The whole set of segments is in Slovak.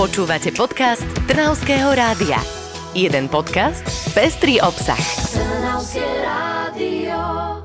Počúvate podcast Trnavského rádia. Jeden podcast, pestrý obsah.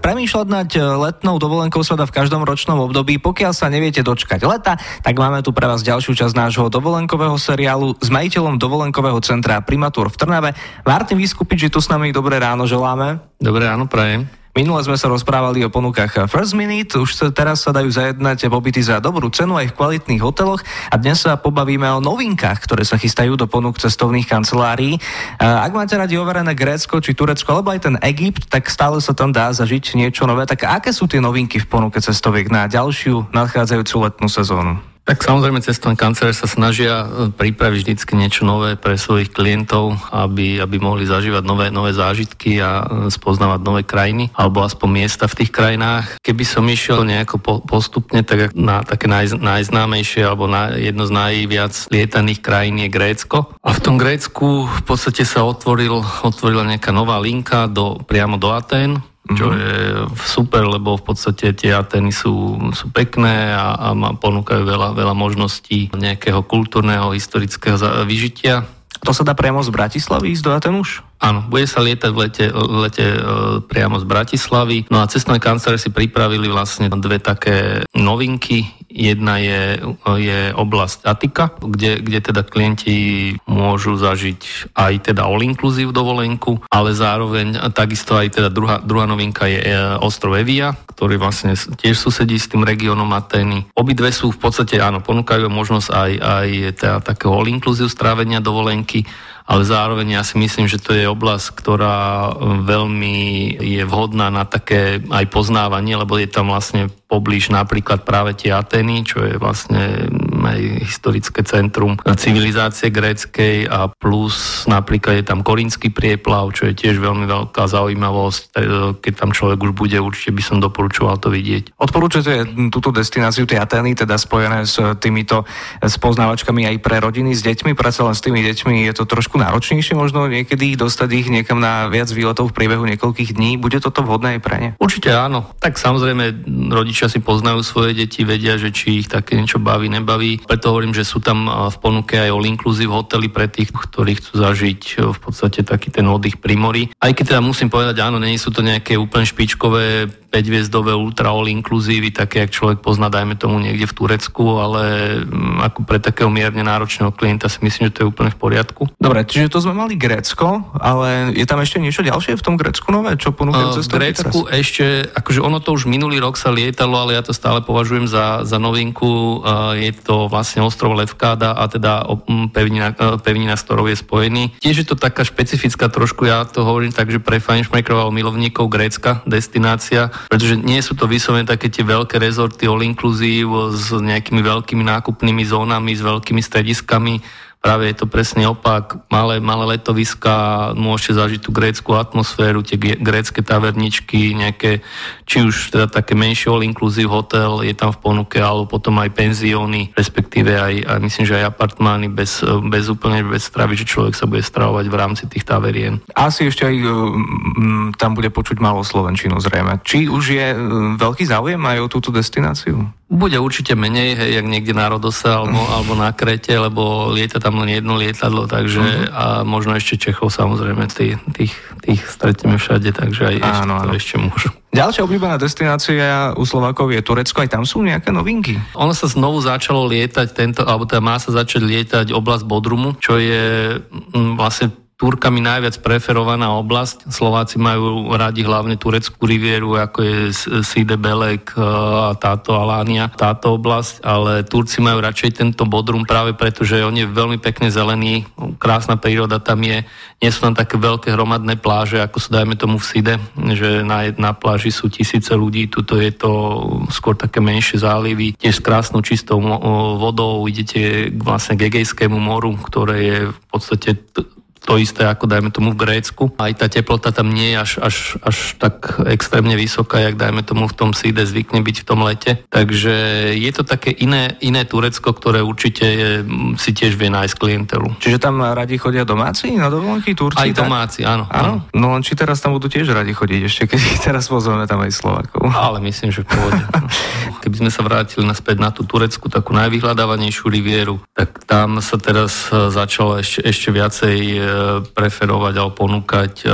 Premýšľať nad e, letnou dovolenkou sa dá v každom ročnom období. Pokiaľ sa neviete dočkať leta, tak máme tu pre vás ďalšiu časť nášho dovolenkového seriálu s majiteľom dovolenkového centra Primatúr v Trnave. Martin Vyskupič, že tu s nami dobré ráno želáme. Dobré ráno, prajem. Minule sme sa rozprávali o ponukách First Minute, už teraz sa dajú zajednať pobyty za dobrú cenu aj v kvalitných hoteloch a dnes sa pobavíme o novinkách, ktoré sa chystajú do ponúk cestovných kancelárií. Ak máte radi overené Grécko či Turecko, alebo aj ten Egypt, tak stále sa tam dá zažiť niečo nové. Tak aké sú tie novinky v ponuke cestoviek na ďalšiu nadchádzajúcu letnú sezónu? Tak samozrejme cestovné kancelárie sa snažia e, pripraviť vždycky niečo nové pre svojich klientov, aby, aby mohli zažívať nové, nové zážitky a e, spoznávať nové krajiny, alebo aspoň miesta v tých krajinách. Keby som išiel nejako po, postupne, tak na také naj, najznámejšie alebo na, jedno z najviac lietaných krajín je Grécko. A v tom Grécku v podstate sa otvoril, otvorila nejaká nová linka do, priamo do Atén, čo mhm. je super, lebo v podstate tie Ateny sú, sú pekné a, a ponúkajú veľa, veľa možností nejakého kultúrneho, historického vyžitia. To sa dá priamo z Bratislavy ísť do Aten už? Áno, bude sa lietať v lete, lete e, priamo z Bratislavy. No a cestné kancelárie si pripravili vlastne dve také novinky. Jedna je, je oblasť Atika, kde, kde teda klienti môžu zažiť aj teda all-inclusive dovolenku, ale zároveň takisto aj teda druhá, druhá novinka je e, ostrov Evia, ktorý vlastne tiež susedí s tým regiónom Atény. Obidve sú v podstate, áno, ponúkajú možnosť aj, aj teda takého all-inclusive strávenia dovolenky, ale zároveň ja si myslím, že to je oblasť, ktorá veľmi je vhodná na také aj poznávanie, lebo je tam vlastne poblíž napríklad práve tie Ateny, čo je vlastne aj historické centrum civilizácie gréckej a plus napríklad je tam Korinský prieplav, čo je tiež veľmi veľká zaujímavosť. E, keď tam človek už bude, určite by som doporučoval to vidieť. Odporúčate túto destináciu, tie Ateny, teda spojené s týmito spoznávačkami aj pre rodiny s deťmi, predsa len s tými deťmi je to trošku náročnejšie možno niekedy dostať ich niekam na viac výletov v priebehu niekoľkých dní. Bude toto vhodné aj pre ne? Určite áno. Tak samozrejme rodičia si poznajú svoje deti, vedia, že či ich také niečo baví, nebaví. Preto hovorím, že sú tam v ponuke aj all inclusive hotely pre tých, ktorí chcú zažiť v podstate taký ten oddych pri mori. Aj keď teda musím povedať, áno, nie sú to nejaké úplne špičkové 5-hviezdové ultra all inclusívy, také, jak človek pozná, dajme tomu niekde v Turecku, ale mm, ako pre takého mierne náročného klienta si myslím, že to je úplne v poriadku. Dobre, čiže to sme mali Grécko, ale je tam ešte niečo ďalšie v tom Grécku nové, čo ponúkajú uh, V Grécku teraz? ešte, akože ono to už minulý rok sa lietalo, ale ja to stále považujem za, za novinku. Uh, je to vlastne ostrov Levkáda a teda pevnina, uh, pevnina, s ktorou je spojený. Tiež je to taká špecifická trošku, ja to hovorím tak, že pre fajnšmekrov milovníkov Grécka destinácia, pretože nie sú to vyslovene také tie veľké rezorty all inclusive s nejakými veľkými nákupnými zónami, s veľkými strediskami, práve je to presne opak. Malé, malé letoviska, môžete zažiť tú grécku atmosféru, tie grécké taverničky, nejaké, či už teda také menšie all-inclusive hotel je tam v ponuke, alebo potom aj penzióny, respektíve aj, aj myslím, že aj apartmány bez, bez úplne bez stravy, že človek sa bude stravovať v rámci tých taverien. Asi ešte aj um, tam bude počuť malo Slovenčinu zrejme. Či už je um, veľký záujem aj o túto destináciu? Bude určite menej, hej, jak niekde na Rodose alebo, alebo na Krete, lebo lieta tam len jedno lietadlo, takže uh-huh. a možno ešte Čechov samozrejme, tých, tých, tých stretíme všade, takže aj áno, ešte, áno. ešte môžu. Ďalšia obľúbená destinácia u Slovákov je Turecko, aj tam sú nejaké novinky? Ono sa znovu začalo lietať tento, alebo teda má sa začať lietať oblasť Bodrumu, čo je mm, vlastne Turkami najviac preferovaná oblasť. Slováci majú radi hlavne tureckú rivieru, ako je Side Belek e, a táto Alánia, táto oblasť, ale Turci majú radšej tento Bodrum práve preto, že on je veľmi pekne zelený, krásna príroda tam je, nie sú tam také veľké hromadné pláže, ako sa dajme tomu v Side, že na, na pláži sú tisíce ľudí, tuto je to skôr také menšie zálivy, tiež s krásnou čistou vodou, idete vlastne k Egejskému moru, ktoré je v podstate to isté ako dajme tomu v Grécku. Aj tá teplota tam nie je až, až, až tak extrémne vysoká, jak dajme tomu v tom síde zvykne byť v tom lete. Takže je to také iné, iné Turecko, ktoré určite je, si tiež vie nájsť klientelu. Čiže tam radi chodia domáci na dovolenky Turci? Aj domáci, áno. áno. No len či teraz tam budú tiež radi chodiť ešte, keď teraz pozveme tam aj Slovakov. Ale myslím, že v pohode. Keby sme sa vrátili naspäť na tú Turecku, takú najvyhľadávanejšiu rivieru, tak tam sa teraz e, začalo ešte, ešte viacej e, preferovať alebo ponúkať e,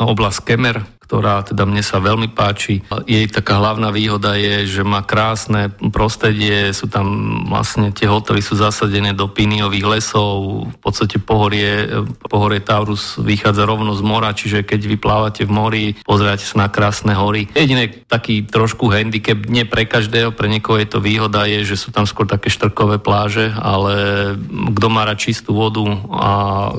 oblasť Kemer, ktorá teda mne sa veľmi páči. Jej taká hlavná výhoda je, že má krásne prostredie, sú tam vlastne tie hotely sú zasadené do piniových lesov, v podstate pohorie, pohorie Taurus vychádza rovno z mora, čiže keď vyplávate v mori, pozriate sa na krásne hory. Jediný taký trošku handicap, nie pre každého, pre niekoho je to výhoda, je, že sú tam skôr také štrkové pláže, ale kto má rád čistú vodu a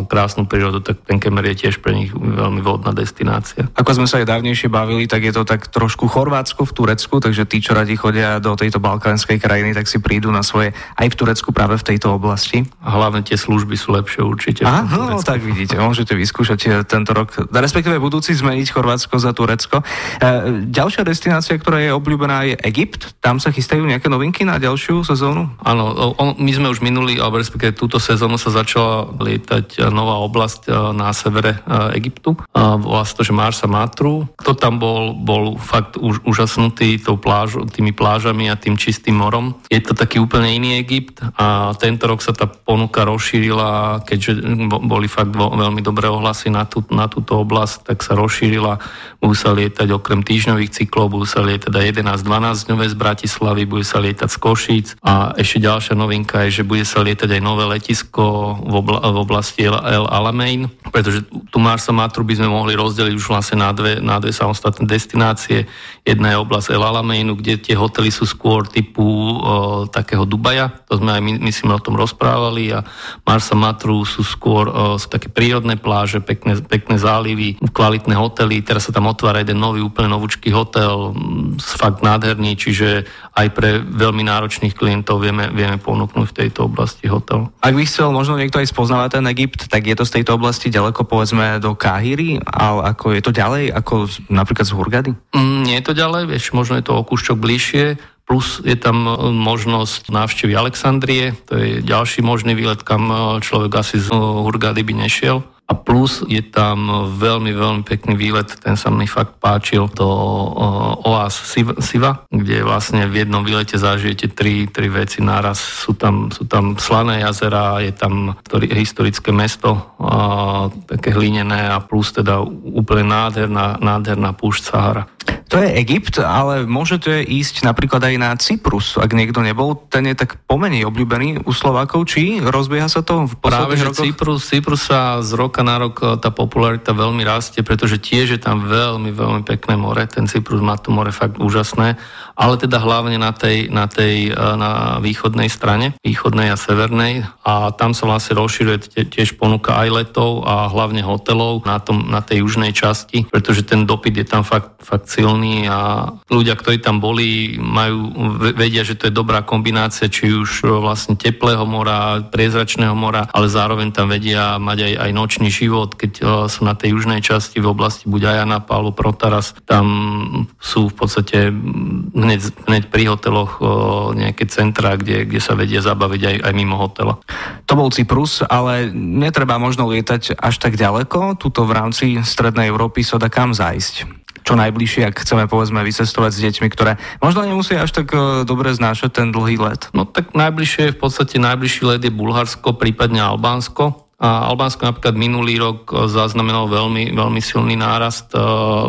krásnu prírodu, tak ten Kemer je tiež pre nich veľmi vhodná destinácia. Ako sme sa sa aj dávnejšie bavili, tak je to tak trošku Chorvátsko v Turecku, takže tí, čo radi chodia do tejto balkánskej krajiny, tak si prídu na svoje aj v Turecku práve v tejto oblasti. A hlavne tie služby sú lepšie určite. Aha, no, tak vidíte, môžete vyskúšať eh, tento rok, respektíve budúci zmeniť Chorvátsko za Turecko. E, ďalšia destinácia, ktorá je obľúbená, je Egypt. Tam sa chystajú nejaké novinky na ďalšiu sezónu? Áno, my sme už minuli, alebo respektíve túto sezónu sa začala lietať eh, nová oblasť na severe Egyptu. Volá sa to, že Marsa Matru Tatru. Kto tam bol, bol fakt už, úžasnutý tou pláž, tými plážami a tým čistým morom. Je to taký úplne iný Egypt a tento rok sa tá ponuka rozšírila, keďže boli fakt veľmi dobré ohlasy na, tú, na túto oblasť, tak sa rozšírila. Budú sa lietať okrem týždňových cyklov, budú sa lietať 11-12 dňové z Bratislavy, bude sa lietať z Košíc a ešte ďalšia novinka je, že bude sa lietať aj nové letisko v, obla, v oblasti El Alamein, pretože tu Marsa Matru by sme mohli rozdeliť už vlastne na dve, na dve samostatné destinácie. Jedna je oblasť El Alameinu, kde tie hotely sú skôr typu o, takého Dubaja, to sme aj my, myslím o tom rozprávali a Marsa Matru sú skôr o, sú také prírodné pláže, pekné, pekné zálivy, kvalitné hotely, teraz sa tam otvára jeden nový, úplne novúčký hotel, fakt nádherný, čiže aj pre veľmi náročných klientov vieme, vieme ponúknuť v tejto oblasti hotel. Ak by chcel možno niekto aj spoznávať ten Egypt, tak je to z tejto oblasti ďaleko povedzme do Káhyry, ale ako je to ďalej ako napríklad z Hurgady? Mm, nie je to ďalej, vieš, možno je to o kúšťok bližšie, plus je tam e, možnosť návštevy Alexandrie, to je ďalší možný výlet, kam e, človek asi z Hurgady by nešiel. A plus je tam veľmi, veľmi pekný výlet, ten sa mi fakt páčil, to Oás Siva, kde vlastne v jednom výlete zažijete tri, tri veci naraz. Sú tam, sú tam slané jazera, je tam historické mesto, také hlinené a plus teda úplne nádherná, nádherná púšť Sahara. To je Egypt, ale môžete ísť napríklad aj na Cyprus, ak niekto nebol. Ten je tak pomenej obľúbený u Slovákov, či rozbieha sa to v Práve, že Cyprus, Cyprus sa z roka na rok e, tá popularita veľmi rastie, pretože tiež je tam veľmi, veľmi pekné more. Ten Cyprus má to more fakt úžasné, ale teda hlavne na tej, na tej e, na východnej strane, východnej a severnej. A tam sa vlastne rozširuje tiež ponuka aj letov a hlavne hotelov na, tom, na tej južnej časti, pretože ten dopyt je tam fakt, fakt silný a ľudia, ktorí tam boli, majú, vedia, že to je dobrá kombinácia, či už vlastne teplého mora, priezračného mora, ale zároveň tam vedia mať aj, aj nočný život, keď e, sú na tej južnej časti v oblasti buď Ajana, alebo Protaras, tam sú v podstate hneď, hneď pri hoteloch e, nejaké centra, kde, kde sa vedia zabaviť aj, aj mimo hotela. To bol Cyprus, ale netreba možno lietať až tak ďaleko. Tuto v rámci Strednej Európy sa dá kam zájsť čo najbližšie, ak chceme povedzme vycestovať s deťmi, ktoré možno nemusia až tak e, dobre znášať ten dlhý let. No tak najbližšie je v podstate najbližší let je Bulharsko, prípadne Albánsko. A Albánsko napríklad minulý rok e, zaznamenal veľmi, veľmi silný nárast, e,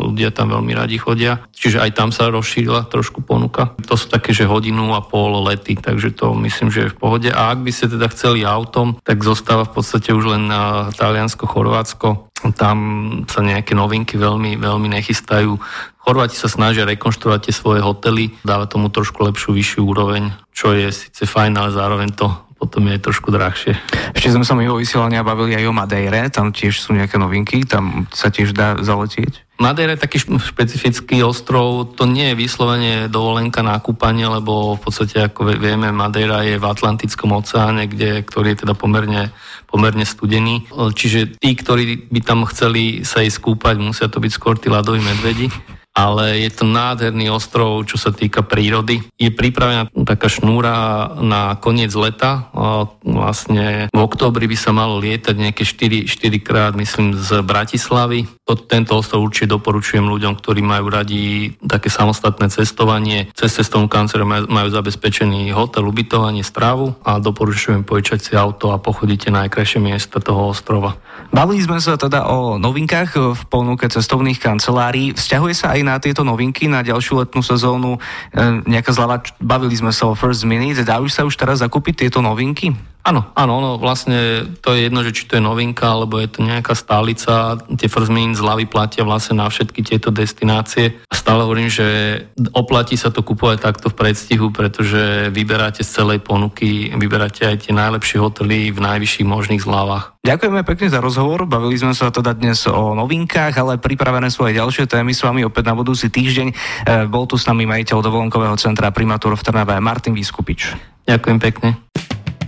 ľudia tam veľmi radi chodia, čiže aj tam sa rozšírila trošku ponuka. To sú také, že hodinu a pol lety, takže to myslím, že je v pohode. A ak by ste teda chceli autom, tak zostáva v podstate už len Taliansko, Chorvátsko, tam sa nejaké novinky veľmi, veľmi nechystajú. Chorváti sa snažia rekonštruovať tie svoje hotely, dáva tomu trošku lepšiu, vyššiu úroveň, čo je síce fajn, ale zároveň to potom je trošku drahšie. Ešte sme sa mimo vysielania bavili aj o Madeire, tam tiež sú nejaké novinky, tam sa tiež dá zaletieť. Madeira je taký špecifický ostrov, to nie je vyslovene dovolenka na kúpanie, lebo v podstate, ako vieme, Madeira je v Atlantickom oceáne, kde, ktorý je teda pomerne, pomerne studený. Čiže tí, ktorí by tam chceli sa ísť kúpať, musia to byť skôr tí ľadoví medvedi ale je to nádherný ostrov, čo sa týka prírody. Je pripravená taká šnúra na koniec leta. Vlastne v oktobri by sa malo lietať nejaké 4, 4 krát, myslím, z Bratislavy. Tento ostrov určite doporučujem ľuďom, ktorí majú radi také samostatné cestovanie. Cez cestovnú kanceláriu majú zabezpečený hotel, ubytovanie, strávu a doporučujem požičať si auto a pochodíte na najkrajšie miesta toho ostrova. Bavili sme sa teda o novinkách v ponuke cestovných kancelárií. Vzťahuje sa aj na tieto novinky na ďalšiu letnú sezónu e, nejaká zľava, bavili sme sa o First Minute, dajú sa už teraz zakúpiť tieto novinky? Áno, áno, ono vlastne to je jedno, že či to je novinka, alebo je to nejaká stálica. Tie first mean zľavy platia vlastne na všetky tieto destinácie. A stále hovorím, že oplatí sa to kupovať takto v predstihu, pretože vyberáte z celej ponuky, vyberáte aj tie najlepšie hotely v najvyšších možných zľavách. Ďakujeme pekne za rozhovor. Bavili sme sa teda dnes o novinkách, ale pripravené sú aj ďalšie témy s vami opäť na budúci týždeň. E, bol tu s nami majiteľ dovolenkového centra Primátor v Trnave Martin Vyskupič. Ďakujem pekne.